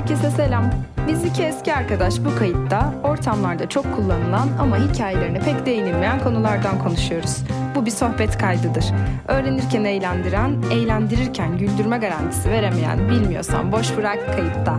Herkese selam. Biz iki eski arkadaş bu kayıtta ortamlarda çok kullanılan ama hikayelerine pek değinilmeyen konulardan konuşuyoruz. Bu bir sohbet kaydıdır. Öğrenirken eğlendiren, eğlendirirken güldürme garantisi veremeyen bilmiyorsan boş bırak kayıtta.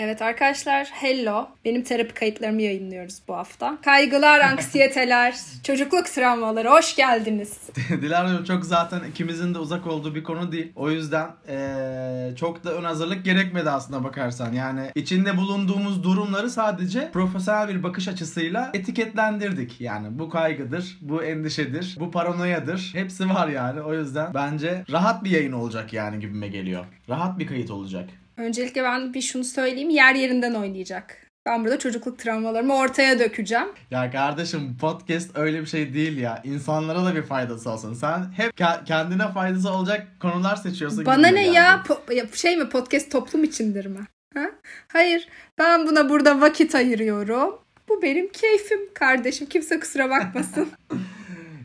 Evet arkadaşlar hello. Benim terapi kayıtlarımı yayınlıyoruz bu hafta. Kaygılar, anksiyeteler, çocukluk travmaları hoş geldiniz. Dilara'cığım çok zaten ikimizin de uzak olduğu bir konu değil. O yüzden eee, çok da ön hazırlık gerekmedi aslında bakarsan. Yani içinde bulunduğumuz durumları sadece profesyonel bir bakış açısıyla etiketlendirdik. Yani bu kaygıdır, bu endişedir, bu paranoyadır. Hepsi var yani. O yüzden bence rahat bir yayın olacak yani gibime geliyor. Rahat bir kayıt olacak. Öncelikle ben bir şunu söyleyeyim. Yer yerinden oynayacak. Ben burada çocukluk travmalarımı ortaya dökeceğim. Ya kardeşim podcast öyle bir şey değil ya. İnsanlara da bir faydası olsun. Sen hep ke- kendine faydası olacak konular seçiyorsun. Bana ne geldi. ya? Po- şey mi podcast toplum içindir mi? Ha? Hayır. Ben buna burada vakit ayırıyorum. Bu benim keyfim kardeşim. Kimse kusura bakmasın.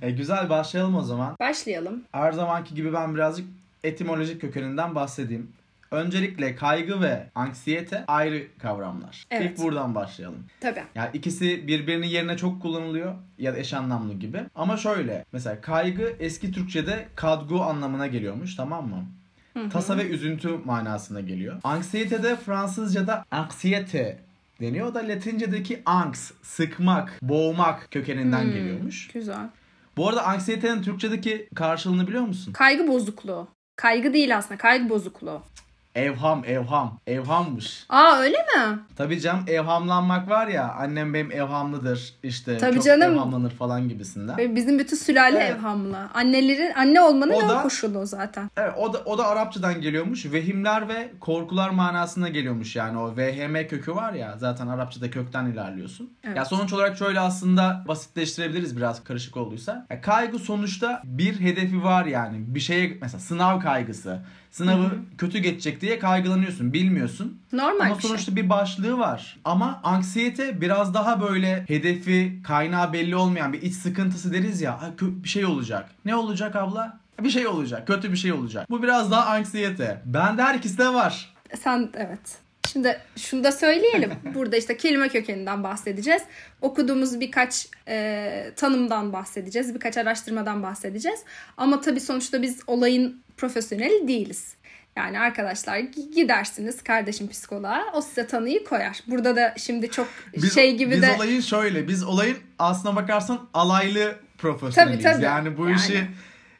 E, güzel başlayalım o zaman. Başlayalım. Her zamanki gibi ben birazcık etimolojik kökeninden bahsedeyim. Öncelikle kaygı ve anksiyete ayrı kavramlar. Evet. İlk buradan başlayalım. Tabii. Yani ikisi birbirinin yerine çok kullanılıyor ya da eş anlamlı gibi. Ama şöyle mesela kaygı eski Türkçe'de kadgu anlamına geliyormuş tamam mı? Tasa ve üzüntü manasına geliyor. Anksiyete de Fransızca'da anksiyete deniyor. O da Latince'deki anks, sıkmak, boğmak kökeninden Hmm. geliyormuş. Güzel. Bu arada anksiyetenin Türkçedeki karşılığını biliyor musun? Kaygı bozukluğu. Kaygı değil aslında. Kaygı bozukluğu. Evham, evham. Evhammış. Aa öyle mi? Tabii canım evhamlanmak var ya annem benim evhamlıdır işte Tabii çok canım. evhamlanır falan gibisinden. Bizim bütün sülale Evet. evhamlı. Annelerin anne olmanın O da- koşulu o zaten. Evet, o da o da Arapçadan geliyormuş. Vehimler ve korkular manasına geliyormuş yani o VHM kökü var ya zaten Arapçada kökten ilerliyorsun. Evet. Ya sonuç olarak şöyle aslında basitleştirebiliriz biraz karışık olduysa. Ya kaygı sonuçta bir hedefi var yani. Bir şeye mesela sınav kaygısı. Sınavı kötü geçecek diye kaygılanıyorsun. Bilmiyorsun. Normal Ama bir şey. sonuçta bir başlığı var. Ama anksiyete biraz daha böyle hedefi, kaynağı belli olmayan bir iç sıkıntısı deriz ya. "Ha, kö- Bir şey olacak. Ne olacak abla? Bir şey olacak. Kötü bir şey olacak. Bu biraz daha anksiyete. Bende her ikisi de var. Sen evet. Şimdi şunu da söyleyelim. Burada işte kelime kökeninden bahsedeceğiz. Okuduğumuz birkaç e, tanımdan bahsedeceğiz. Birkaç araştırmadan bahsedeceğiz. Ama tabii sonuçta biz olayın profesyoneli değiliz. Yani arkadaşlar gi- gidersiniz kardeşim psikoloğa. O size tanıyı koyar. Burada da şimdi çok Biz, şey gibi biz de olayın şöyle. Biz olayın aslına bakarsan alaylı profesyoneliyiz. Tabii, tabii. Yani bu Yani. işi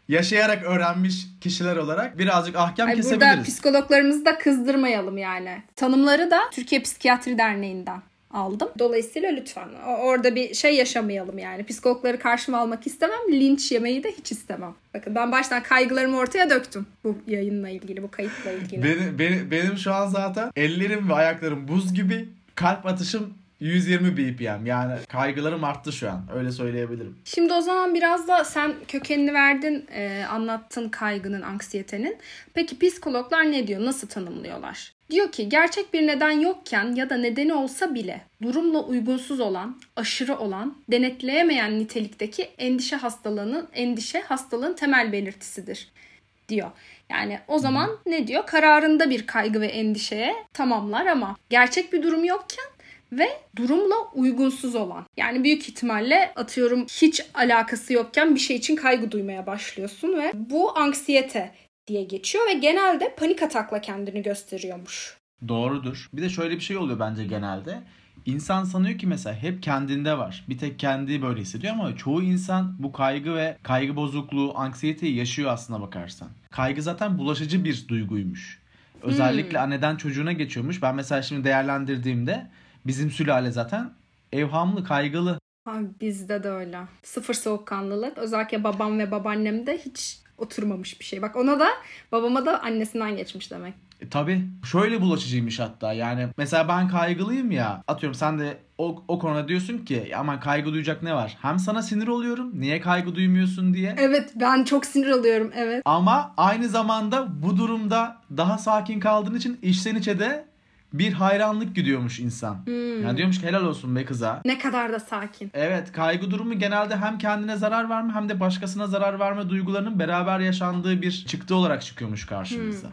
yaşayarak öğrenmiş kişiler olarak birazcık ahkam Ay burada kesebiliriz. psikologlarımızı da kızdırmayalım yani. Tanımları da Türkiye Psikiyatri Derneği'nden aldım. Dolayısıyla lütfen orada bir şey yaşamayalım yani. Psikologları karşıma almak istemem. Linç yemeyi de hiç istemem. Bakın ben baştan kaygılarımı ortaya döktüm bu yayınla ilgili, bu kayıtla ilgili. Benim, benim, benim şu an zaten ellerim ve ayaklarım buz gibi. Kalp atışım 120 BPM. Yani kaygılarım arttı şu an. Öyle söyleyebilirim. Şimdi o zaman biraz da sen kökenini verdin, e, anlattın kaygının, anksiyetenin. Peki psikologlar ne diyor, nasıl tanımlıyorlar? Diyor ki gerçek bir neden yokken ya da nedeni olsa bile durumla uygunsuz olan, aşırı olan, denetleyemeyen nitelikteki endişe hastalığının, endişe hastalığın temel belirtisidir diyor. Yani o zaman ne diyor? Kararında bir kaygı ve endişeye tamamlar ama gerçek bir durum yokken ve durumla uygunsuz olan. Yani büyük ihtimalle atıyorum hiç alakası yokken bir şey için kaygı duymaya başlıyorsun ve bu anksiyete diye geçiyor ve genelde panik atakla kendini gösteriyormuş. Doğrudur. Bir de şöyle bir şey oluyor bence genelde. İnsan sanıyor ki mesela hep kendinde var. Bir tek kendi böyle hissediyor ama çoğu insan bu kaygı ve kaygı bozukluğu, anksiyeteyi yaşıyor aslına bakarsan. Kaygı zaten bulaşıcı bir duyguymuş. Özellikle anneden çocuğuna geçiyormuş. Ben mesela şimdi değerlendirdiğimde bizim sülale zaten evhamlı, kaygılı. Abi bizde de öyle. Sıfır soğukkanlılık. Özellikle babam ve babaannemde hiç oturmamış bir şey. Bak ona da babama da annesinden geçmiş demek. E, tabii. Şöyle bulaşıcıymış hatta. Yani mesela ben kaygılıyım ya. Atıyorum sen de o, o konuda diyorsun ki "Ya aman kaygı duyacak ne var? Hem sana sinir oluyorum. Niye kaygı duymuyorsun diye. Evet ben çok sinir alıyorum evet. Ama aynı zamanda bu durumda daha sakin kaldığın için içten içe de bir hayranlık gidiyormuş insan. Yani diyormuş ki helal olsun be kıza. Ne kadar da sakin. Evet kaygı durumu genelde hem kendine zarar verme hem de başkasına zarar verme duygularının beraber yaşandığı bir çıktı olarak çıkıyormuş karşımıza.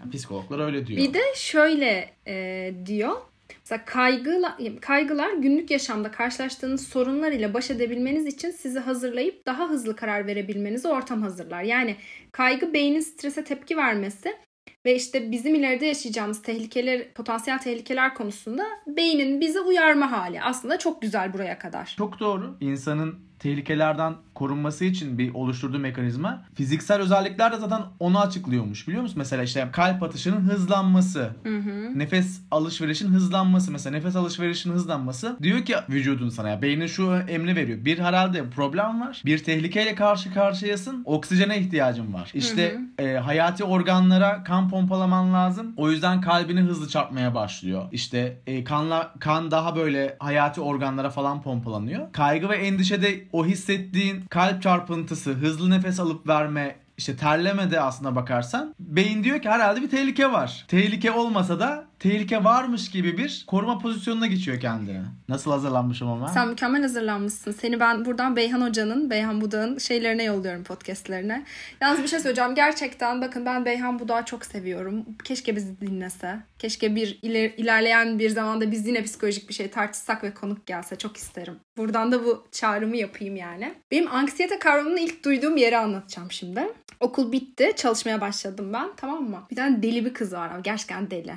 Yani psikologlar öyle diyor. Bir de şöyle e, diyor. Mesela kaygılar, kaygılar günlük yaşamda karşılaştığınız sorunlar ile baş edebilmeniz için sizi hazırlayıp daha hızlı karar verebilmenizi ortam hazırlar. Yani kaygı beynin strese tepki vermesi ve işte bizim ileride yaşayacağımız tehlikeler, potansiyel tehlikeler konusunda beynin bizi uyarma hali. Aslında çok güzel buraya kadar. Çok doğru. İnsanın tehlikelerden korunması için bir oluşturduğu mekanizma fiziksel özellikler de zaten onu açıklıyormuş biliyor musun? Mesela işte kalp atışının hızlanması, Hı hı. nefes alışverişin hızlanması mesela nefes alışverişinin hızlanması diyor ki vücudun sana ya beynin şu emri veriyor. Bir herhalde problem var. Bir tehlikeyle karşı karşıyasın. Oksijene ihtiyacın var. İşte e, hayati organlara kan pompalaman lazım. O yüzden kalbini hızlı çarpmaya başlıyor. İşte e, kanla kan daha böyle hayati organlara falan pompalanıyor. Kaygı ve endişede o hissettiğin kalp çarpıntısı, hızlı nefes alıp verme, işte terleme de aslına bakarsan beyin diyor ki herhalde bir tehlike var. Tehlike olmasa da tehlike varmış gibi bir koruma pozisyonuna geçiyor kendine. Nasıl hazırlanmışım ama? Sen mükemmel hazırlanmışsın. Seni ben buradan Beyhan Hoca'nın, Beyhan Budak'ın şeylerine yolluyorum podcastlerine. Yalnız bir şey söyleyeceğim. Gerçekten bakın ben Beyhan Budak'ı çok seviyorum. Keşke bizi dinlese. Keşke bir iler, ilerleyen bir zamanda biz yine psikolojik bir şey tartışsak ve konuk gelse. Çok isterim. Buradan da bu çağrımı yapayım yani. Benim anksiyete kavramını ilk duyduğum yeri anlatacağım şimdi. Okul bitti. Çalışmaya başladım ben. Tamam mı? Bir tane deli bir kız var. Gerçekten deli.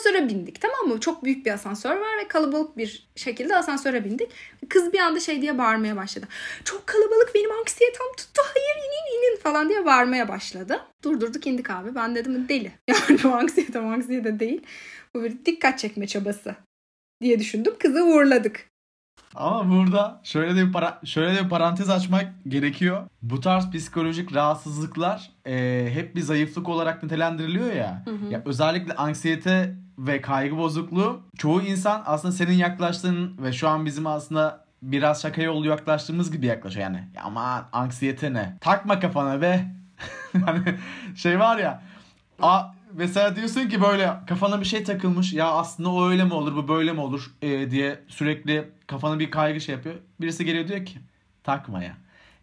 Asansöre bindik tamam mı? Çok büyük bir asansör var ve kalabalık bir şekilde asansöre bindik. Kız bir anda şey diye bağırmaya başladı. Çok kalabalık benim anksiyetem tuttu. Hayır inin inin falan diye bağırmaya başladı. Durdurduk indik abi. Ben dedim deli. Yani bu anksiyete anksiyete değil. Bu bir dikkat çekme çabası diye düşündüm. Kızı uğurladık. Ama burada şöyle de bir para, şöyle de bir parantez açmak gerekiyor. Bu tarz psikolojik rahatsızlıklar e, hep bir zayıflık olarak nitelendiriliyor ya. Ya özellikle anksiyete ve kaygı bozukluğu çoğu insan aslında senin yaklaştığın ve şu an bizim aslında biraz şaka yolu yaklaştığımız gibi yaklaşıyor yani. Ya ama anksiyete ne? Takma kafana be. hani şey var ya. A, mesela diyorsun ki böyle kafana bir şey takılmış. Ya aslında o öyle mi olur bu böyle mi olur e, diye sürekli kafana bir kaygı şey yapıyor. Birisi geliyor diyor ki takma ya.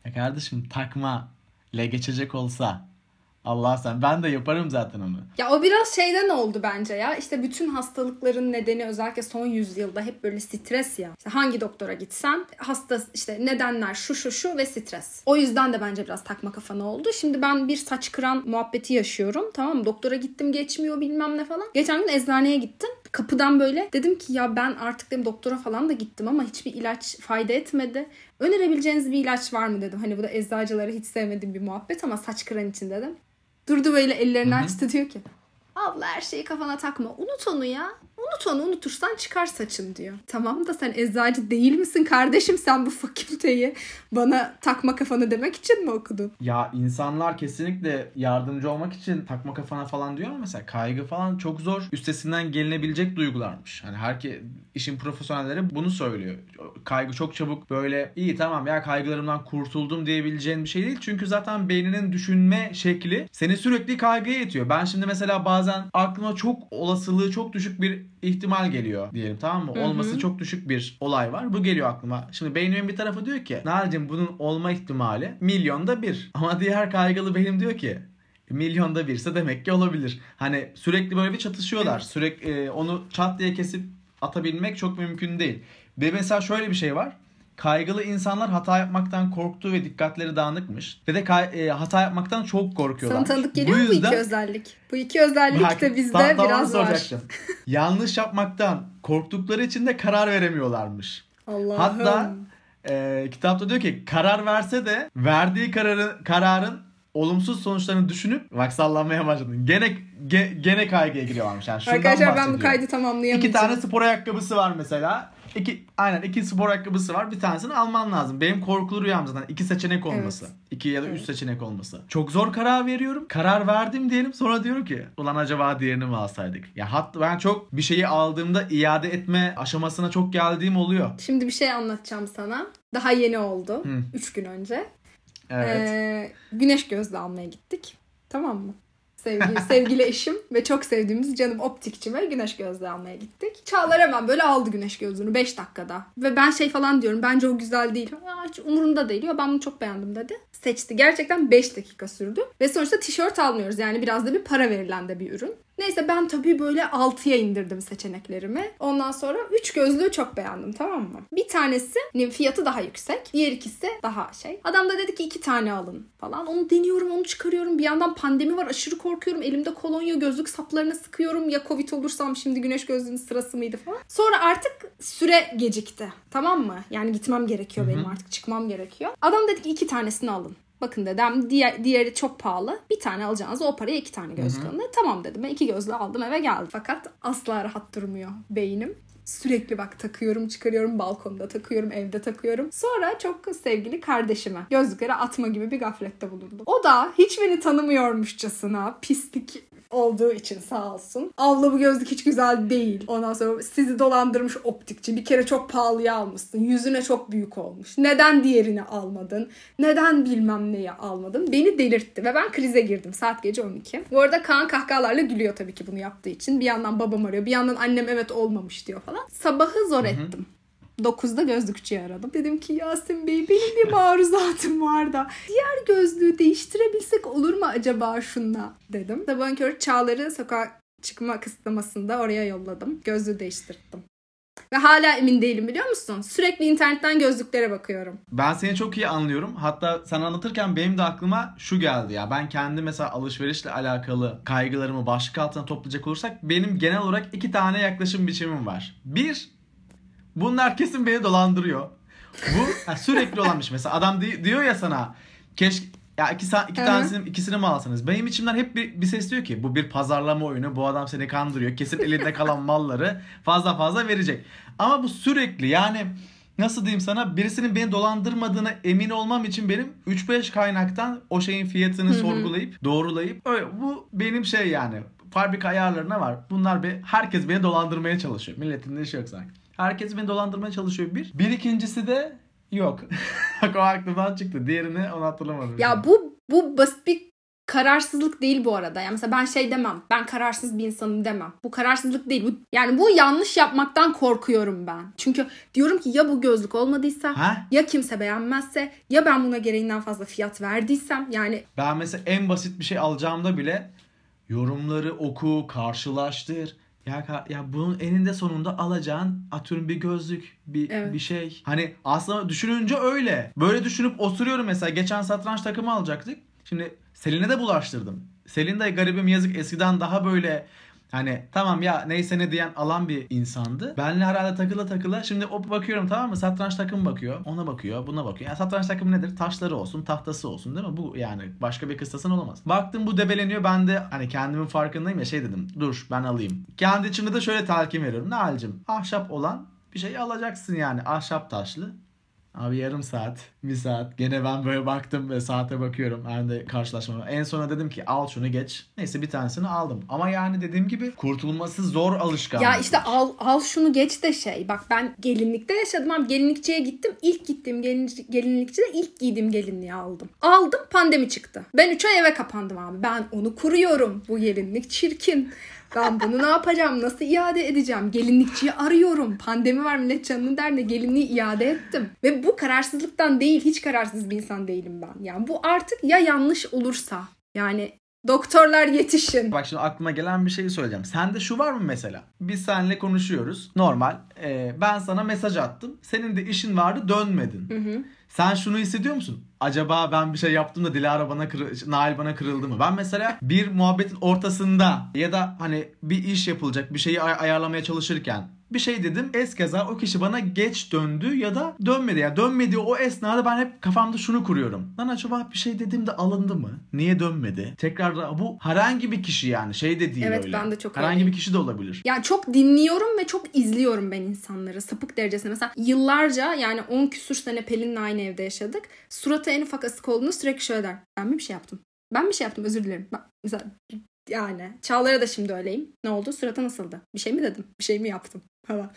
Ya kardeşim takma ile geçecek olsa Allah sen ben de yaparım zaten onu. Ya o biraz şeyden oldu bence ya. İşte bütün hastalıkların nedeni özellikle son yüzyılda hep böyle stres ya. İşte hangi doktora gitsen hasta işte nedenler şu şu şu ve stres. O yüzden de bence biraz takma kafana oldu. Şimdi ben bir saç kıran muhabbeti yaşıyorum. Tamam mı? Doktora gittim geçmiyor bilmem ne falan. Geçen gün eczaneye gittim. Kapıdan böyle dedim ki ya ben artık dedim doktora falan da gittim ama hiçbir ilaç fayda etmedi. Önerebileceğiniz bir ilaç var mı dedim. Hani bu da eczacıları hiç sevmediğim bir muhabbet ama saç kıran için dedim. Durdu böyle ellerini Hı hı. açtı diyor ki abla her şeyi kafana takma. Unut onu ya. Unut onu unutursan çıkar saçın diyor. Tamam da sen eczacı değil misin kardeşim sen bu fakülteyi bana takma kafanı demek için mi okudun? Ya insanlar kesinlikle yardımcı olmak için takma kafana falan diyor ama mesela kaygı falan çok zor üstesinden gelinebilecek duygularmış. Hani herke işin profesyonelleri bunu söylüyor. Kaygı çok çabuk böyle iyi tamam ya kaygılarımdan kurtuldum diyebileceğin bir şey değil. Çünkü zaten beyninin düşünme şekli seni sürekli kaygıya itiyor. Ben şimdi mesela bazen aklıma çok olasılığı çok düşük bir ihtimal geliyor diyelim tamam mı? Hı hı. Olması çok düşük bir olay var. Bu geliyor aklıma. Şimdi beynimin bir tarafı diyor ki Nail'cim bunun olma ihtimali milyonda bir. Ama diğer kaygılı beynim diyor ki milyonda birse demek ki olabilir. Hani sürekli böyle bir çatışıyorlar. Sürekli e, onu çat diye kesip atabilmek çok mümkün değil. Ve mesela şöyle bir şey var. Kaygılı insanlar hata yapmaktan korktuğu ve dikkatleri dağınıkmış. Ve de e, hata yapmaktan çok korkuyorlar. Sana tanıdık geliyor mu bu iki özellik? Bu iki özellik Bak, de bizde tam- biraz var. Yanlış yapmaktan korktukları için de karar veremiyorlarmış. Allah'ım. Hatta e, kitapta diyor ki karar verse de verdiği kararın kararın olumsuz sonuçlarını düşünüp bak sallanmaya başladın. Gene ge- gene kaygıya giriyorlarmış. Yani Arkadaşlar ben bu kaydı tamamlayamayacağım. İki tane spor ayakkabısı var mesela. İki, aynen iki spor ayakkabısı var. Bir tanesini alman lazım. Benim korkulu rüyam zaten. iki seçenek olması. Evet. İki ya da üç Evet. seçenek olması. Çok zor karar veriyorum. Karar verdim diyelim. Sonra diyorum ki ulan acaba diğerini mi alsaydık? Ya hatta ben çok bir şeyi aldığımda iade etme aşamasına çok geldiğim oluyor. Şimdi bir şey anlatacağım sana. Daha yeni oldu. Hı. Üç gün önce. Evet. Ee, güneş gözlüğü almaya gittik. Tamam mı? Sevgili, sevgili eşim ve çok sevdiğimiz canım optikçime güneş gözlüğü almaya gittik. Çağlar hemen böyle aldı güneş gözlüğünü 5 dakikada. Ve ben şey falan diyorum bence o güzel değil. Aa, hiç umurumda değil. Yo, ben bunu çok beğendim dedi. Seçti. Gerçekten 5 dakika sürdü. Ve sonuçta tişört almıyoruz. Yani biraz da bir para verilen de bir ürün. Neyse ben tabii böyle 6'ya indirdim seçeneklerimi. Ondan sonra 3 gözlüğü çok beğendim tamam mı? Bir tanesi fiyatı daha yüksek. Diğer ikisi daha şey. Adam da dedi ki iki tane alın falan. Onu deniyorum onu çıkarıyorum. Bir yandan pandemi var aşırı korkuyorum. Elimde kolonya gözlük saplarına sıkıyorum. Ya covid olursam şimdi güneş gözlüğünün sırası mıydı falan. Sonra artık süre gecikti. Tamam mı? Yani gitmem gerekiyor Hı-hı. benim artık çıkmam gerekiyor. Adam dedi ki iki tanesini alın. Bakın dedim diğer, diğeri çok pahalı. Bir tane alacağınız o paraya iki tane gözlük alın. Tamam dedim. Ben iki gözlüğü aldım eve geldim. Fakat asla rahat durmuyor beynim. Sürekli bak takıyorum çıkarıyorum balkonda takıyorum evde takıyorum. Sonra çok sevgili kardeşime gözlükleri atma gibi bir gaflette bulundum. O da hiç beni tanımıyormuşçasına pislik olduğu için sağ olsun. Abla bu gözlük hiç güzel değil. Ondan sonra sizi dolandırmış optikçi. Bir kere çok pahalıya almışsın. Yüzüne çok büyük olmuş. Neden diğerini almadın? Neden bilmem neyi almadın? Beni delirtti ve ben krize girdim. Saat gece 12. Bu arada Kaan kahkahalarla gülüyor tabii ki bunu yaptığı için. Bir yandan babam arıyor. Bir yandan annem evet olmamış diyor falan. Sabahı zor ettim. 9'da gözlükçüyü aradım. Dedim ki Yasin Bey benim bir maruzatım var da diğer gözlüğü değiştirebilsek olur mu acaba şunla dedim. Sabahın körü Çağlar'ı sokağa çıkma kısıtlamasında oraya yolladım. Gözlüğü değiştirdim. Ve hala emin değilim biliyor musun? Sürekli internetten gözlüklere bakıyorum. Ben seni çok iyi anlıyorum. Hatta sen anlatırken benim de aklıma şu geldi ya. Ben kendi mesela alışverişle alakalı kaygılarımı başlık altına toplayacak olursak benim genel olarak iki tane yaklaşım biçimim var. Bir, Bunlar kesin beni dolandırıyor. Bu yani sürekli olan bir şey. Mesela adam di- diyor ya sana keşke ya iki, iki tanesini ikisini mi alsanız? Benim içimden hep bir, bir ses diyor ki bu bir pazarlama oyunu. Bu adam seni kandırıyor. Kesin elinde kalan malları fazla fazla verecek. Ama bu sürekli yani nasıl diyeyim sana birisinin beni dolandırmadığına emin olmam için benim 3-5 kaynaktan o şeyin fiyatını sorgulayıp doğrulayıp öyle, bu benim şey yani fabrika ayarlarına var. Bunlar bir herkes beni dolandırmaya çalışıyor. Milletin de işi yok sanki. Herkes beni dolandırmaya çalışıyor bir. Bir ikincisi de yok. Bak o aklımdan çıktı. Diğerini onu hatırlamadım. Ya bu bu basit bir kararsızlık değil bu arada. Yani mesela ben şey demem. Ben kararsız bir insanım demem. Bu kararsızlık değil. Bu, yani bu yanlış yapmaktan korkuyorum ben. Çünkü diyorum ki ya bu gözlük olmadıysa ha? ya kimse beğenmezse ya ben buna gereğinden fazla fiyat verdiysem yani. Ben mesela en basit bir şey alacağımda bile yorumları oku, karşılaştır ya ya bunun eninde sonunda alacağın atıyorum bir gözlük, bir evet. bir şey. Hani aslında düşününce öyle. Böyle düşünüp oturuyorum mesela geçen satranç takımı alacaktık. Şimdi Selin'e de bulaştırdım. Selin de garibim yazık eskiden daha böyle Hani tamam ya neyse ne diyen alan bir insandı. Benle herhalde takıla takıla şimdi o bakıyorum tamam mı satranç takım bakıyor. Ona bakıyor buna bakıyor. Yani satranç takımı nedir? Taşları olsun tahtası olsun değil mi? Bu yani başka bir kıstasın olamaz. Baktım bu debeleniyor ben de hani kendimin farkındayım ya şey dedim dur ben alayım. Kendi içimde de şöyle telkin veriyorum. Ne halcim ahşap olan bir şey alacaksın yani ahşap taşlı. Abi yarım saat, bir saat. Gene ben böyle baktım ve saate bakıyorum. Ben de karşılaşmama. En sona dedim ki al şunu geç. Neyse bir tanesini aldım. Ama yani dediğim gibi kurtulması zor alışkanlık. Ya işte al, al şunu geç de şey. Bak ben gelinlikte yaşadım ama gelinlikçiye gittim. İlk gittiğim gelin, gelinlikçide ilk giydiğim gelinliği aldım. Aldım pandemi çıktı. Ben 3 ay eve kapandım abi. Ben onu kuruyorum. Bu gelinlik çirkin. Ben bunu ne yapacağım? Nasıl iade edeceğim? Gelinlikçiyi arıyorum. Pandemi var millet canını der gelinliği iade ettim. Ve bu kararsızlıktan değil hiç kararsız bir insan değilim ben. Yani bu artık ya yanlış olursa yani Doktorlar yetişin. Bak şimdi aklıma gelen bir şeyi söyleyeceğim. Sende şu var mı mesela? Biz seninle konuşuyoruz. Normal. Ee, ben sana mesaj attım. Senin de işin vardı dönmedin. Hı hı. Sen şunu hissediyor musun? Acaba ben bir şey yaptım da Dilara bana kır Nail bana kırıldı mı? Ben mesela bir muhabbetin ortasında ya da hani bir iş yapılacak bir şeyi ay- ayarlamaya çalışırken bir şey dedim. Eskeza o kişi bana geç döndü ya da dönmedi. Yani dönmediği o esnada ben hep kafamda şunu kuruyorum. Lan acaba bir şey dediğimde alındı mı? Niye dönmedi? Tekrar bu herhangi bir kişi yani şey de değil evet, öyle. ben de çok Herhangi öyleyim. bir kişi de olabilir. Yani çok dinliyorum ve çok izliyorum ben insanları. Sapık derecesinde. Mesela yıllarca yani 10 küsur sene Pelin'le aynı evde yaşadık. Suratı en ufak asık olduğunu sürekli şöyle der. Ben mi bir şey yaptım? Ben bir şey yaptım özür dilerim. Ben, mesela yani Çağlar'a da şimdi öyleyim. Ne oldu? Suratı nasıldı? Bir şey mi dedim? Bir şey mi yaptım? Falan.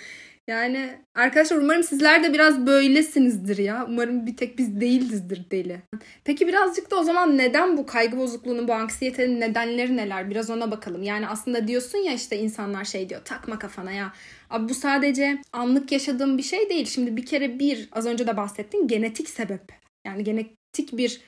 Yani arkadaşlar umarım sizler de biraz böylesinizdir ya. Umarım bir tek biz değildizdir deli. Peki birazcık da o zaman neden bu kaygı bozukluğunun, bu anksiyetenin nedenleri neler? Biraz ona bakalım. Yani aslında diyorsun ya işte insanlar şey diyor takma kafana ya. Abi bu sadece anlık yaşadığım bir şey değil. Şimdi bir kere bir az önce de bahsettin genetik sebep. Yani genetik bir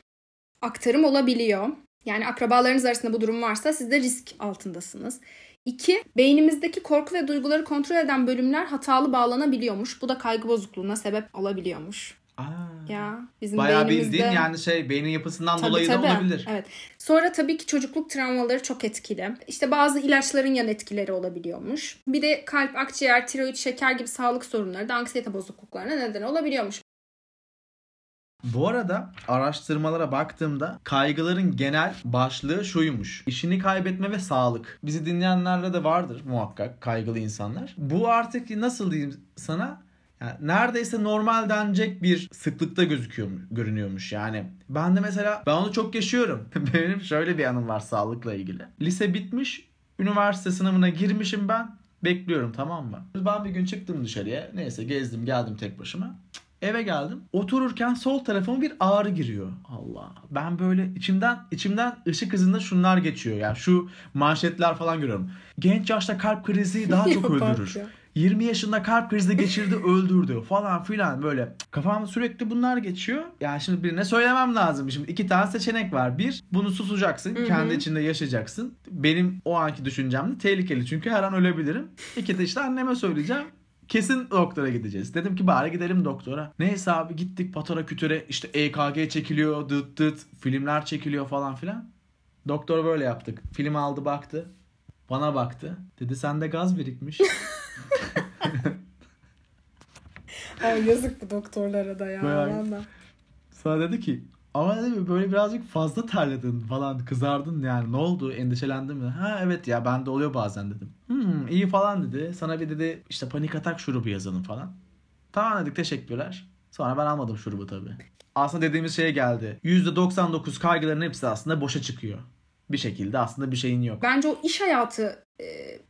aktarım olabiliyor. Yani akrabalarınız arasında bu durum varsa siz de risk altındasınız. İki, beynimizdeki korku ve duyguları kontrol eden bölümler hatalı bağlanabiliyormuş. Bu da kaygı bozukluğuna sebep olabiliyormuş. Aa. Ya bizim Bayağı beynimizde... bildiğin yani şey beynin yapısından Tabii, dolayı tabii. da olabilir. Evet. Sonra tabii ki çocukluk travmaları çok etkili. İşte bazı ilaçların yan etkileri olabiliyormuş. Bir de kalp, akciğer, tiroid, şeker gibi sağlık sorunları da anksiyete bozukluklarına neden olabiliyormuş. Bu arada araştırmalara baktığımda kaygıların genel başlığı şuymuş. İşini kaybetme ve sağlık. Bizi dinleyenlerle de vardır muhakkak kaygılı insanlar. Bu artık nasıl diyeyim sana? Yani neredeyse normal denecek bir sıklıkta gözüküyor görünüyormuş yani. Ben de mesela ben onu çok yaşıyorum. Benim şöyle bir anım var sağlıkla ilgili. Lise bitmiş, üniversite sınavına girmişim ben. Bekliyorum tamam mı? Ben bir gün çıktım dışarıya. Neyse gezdim geldim tek başıma. Eve geldim. Otururken sol tarafıma bir ağrı giriyor. Allah. Ben böyle içimden içimden ışık hızında şunlar geçiyor. Yani şu manşetler falan görüyorum. Genç yaşta kalp krizi daha çok öldürür. abi ya. 20 yaşında kalp krizi geçirdi öldürdü falan filan böyle kafamda sürekli bunlar geçiyor. Yani şimdi birine söylemem lazım. Şimdi iki tane seçenek var. Bir bunu susacaksın. Hı hı. Kendi içinde yaşayacaksın. Benim o anki düşüncem de tehlikeli çünkü her an ölebilirim. İki de işte anneme söyleyeceğim. Kesin doktora gideceğiz. Dedim ki bari gidelim doktora. Neyse abi gittik patara kütüre işte EKG çekiliyor dıt dıt filmler çekiliyor falan filan. Doktor böyle yaptık. Film aldı baktı. Bana baktı. Dedi sende gaz birikmiş. Ay yazık bu doktorlara da ya. Bayağı-. Sonra dedi ki ama dedi böyle birazcık fazla terledin falan kızardın yani ne oldu endişelendin mi? Ha evet ya bende oluyor bazen dedim. Hmm, iyi falan dedi. Sana bir dedi işte panik atak şurubu yazalım falan. Tamam dedik teşekkürler. Sonra ben almadım şurubu tabii. Aslında dediğimiz şeye geldi. %99 kaygıların hepsi aslında boşa çıkıyor. Bir şekilde aslında bir şeyin yok. Bence o iş hayatı e,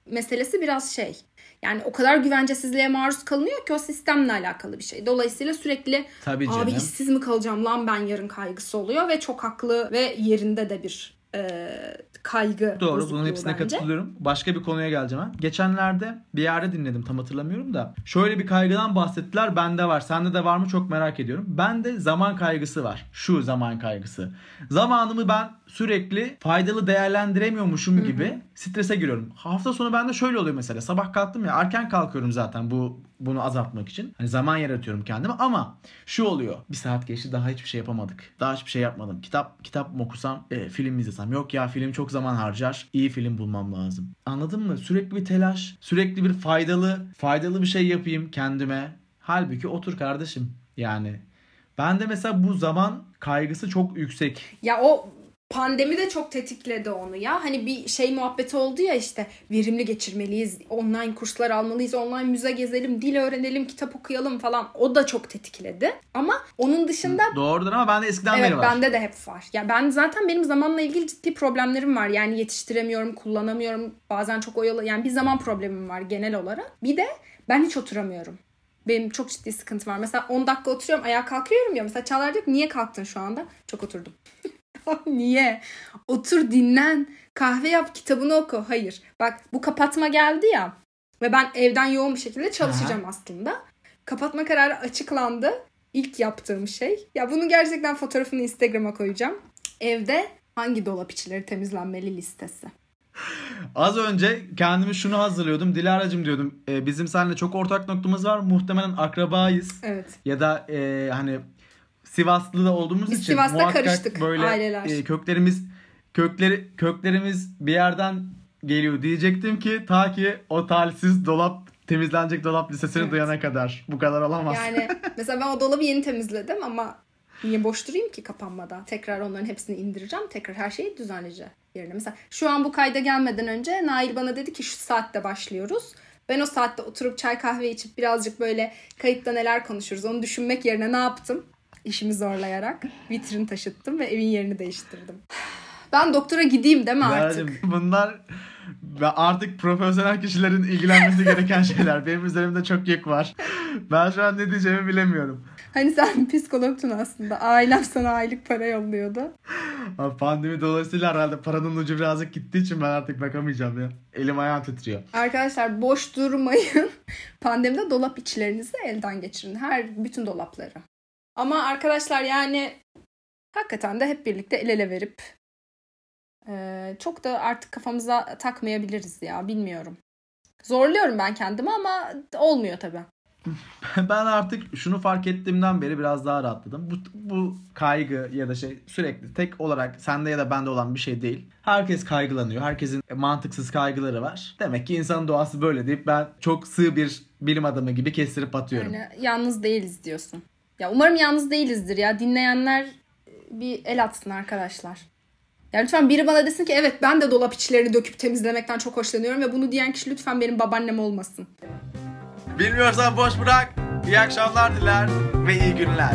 meselesi biraz şey. Yani o kadar güvencesizliğe maruz kalınıyor ki o sistemle alakalı bir şey. Dolayısıyla sürekli Tabii canım. abi işsiz mi kalacağım lan ben yarın kaygısı oluyor ve çok haklı ve yerinde de bir e, kaygı Doğru bunun hepsine bence. katılıyorum. Başka bir konuya geleceğim ben. Geçenlerde bir yerde dinledim tam hatırlamıyorum da. Şöyle bir kaygıdan bahsettiler. Bende var. Sende de var mı çok merak ediyorum. Bende zaman kaygısı var. Şu zaman kaygısı. Zamanımı ben sürekli faydalı değerlendiremiyormuşum gibi strese giriyorum. Hafta sonu bende şöyle oluyor mesela. Sabah kalktım ya erken kalkıyorum zaten bu bunu azaltmak için. Hani zaman yaratıyorum kendime ama şu oluyor. Bir saat geçti daha hiçbir şey yapamadık. Daha hiçbir şey yapmadım. Kitap kitap mı okusam, e, film mi izlesem. Yok ya film çok zaman harcar. İyi film bulmam lazım. Anladın mı? Sürekli bir telaş, sürekli bir faydalı, faydalı bir şey yapayım kendime. Halbuki otur kardeşim. Yani ben de mesela bu zaman kaygısı çok yüksek. Ya o pandemi de çok tetikledi onu ya. Hani bir şey muhabbeti oldu ya işte verimli geçirmeliyiz, online kurslar almalıyız, online müze gezelim, dil öğrenelim, kitap okuyalım falan. O da çok tetikledi. Ama onun dışında Doğrudur ama bende eskiden Evet beri var. bende de hep var. Ya ben zaten benim zamanla ilgili ciddi problemlerim var. Yani yetiştiremiyorum, kullanamıyorum. Bazen çok oyalı. Yani bir zaman problemim var genel olarak. Bir de ben hiç oturamıyorum. Benim çok ciddi sıkıntı var. Mesela 10 dakika oturuyorum, ayağa kalkıyorum ya. Mesela Çağlar diyor ki niye kalktın şu anda? Çok oturdum. niye? Otur dinlen. Kahve yap, kitabını oku. Hayır. Bak bu kapatma geldi ya. Ve ben evden yoğun bir şekilde çalışacağım aslında. Kapatma kararı açıklandı. İlk yaptığım şey. Ya bunu gerçekten fotoğrafını Instagram'a koyacağım. Evde hangi dolap içleri temizlenmeli listesi. Az önce kendimi şunu hazırlıyordum. Dilara'cığım diyordum. e, bizim seninle çok ortak noktamız var. Muhtemelen akrabayız. Evet. Ya da e, hani Sivaslı da olduğumuz Biz için Sivas'ta muhakkak karıştık, böyle aileler. e, köklerimiz kökleri köklerimiz bir yerden geliyor diyecektim ki ta ki o talihsiz dolap temizlenecek dolap listesini Evet. duyana kadar. Bu kadar olamaz. Yani mesela ben o dolabı yeni temizledim ama niye boş durayım ki kapanmadan? Tekrar onların hepsini indireceğim. Tekrar her şeyi düzenleyeceğim yerine. Mesela şu an bu kayda gelmeden önce Nail bana dedi ki şu saatte başlıyoruz. Ben o saatte oturup çay kahve içip birazcık böyle kayıtta neler konuşuruz onu düşünmek yerine ne yaptım? İşimi zorlayarak vitrin taşıttım ve evin yerini değiştirdim. Ben doktora gideyim değil mi artık? Dilara'cığım, bunlar ve artık profesyonel kişilerin ilgilenmesi gereken şeyler. Benim üzerimde çok yük var. Ben şu an ne diyeceğimi bilemiyorum. Hani sen psikologtun aslında. Ailem sana aylık para yolluyordu. Pandemi dolayısıyla herhalde paranın ucu birazcık gittiği için ben artık bakamayacağım ya. Elim ayağım titriyor. Arkadaşlar boş durmayın. Pandemide dolap içlerinizi elden geçirin. Her bütün dolapları. Ama arkadaşlar yani hakikaten de hep birlikte el ele verip Ee, çok da artık kafamıza takmayabiliriz ya bilmiyorum. Zorluyorum ben kendimi ama olmuyor tabii. ben artık şunu fark ettiğimden beri biraz daha rahatladım. Bu, bu kaygı ya da şey sürekli tek olarak sende ya da bende olan bir şey değil. Herkes kaygılanıyor. Herkesin mantıksız kaygıları var. Demek ki insanın doğası böyle deyip ben çok sığ bir bilim adamı gibi kestirip atıyorum. Yani yalnız değiliz diyorsun. Ya umarım yalnız değilizdir ya. Dinleyenler bir el atsın arkadaşlar. Ya lütfen biri bana desin ki evet ben de dolap içlerini döküp temizlemekten çok hoşlanıyorum ve bunu diyen kişi lütfen benim babaannem olmasın. Bilmiyorsan boş bırak. İyi akşamlar diler ve iyi günler.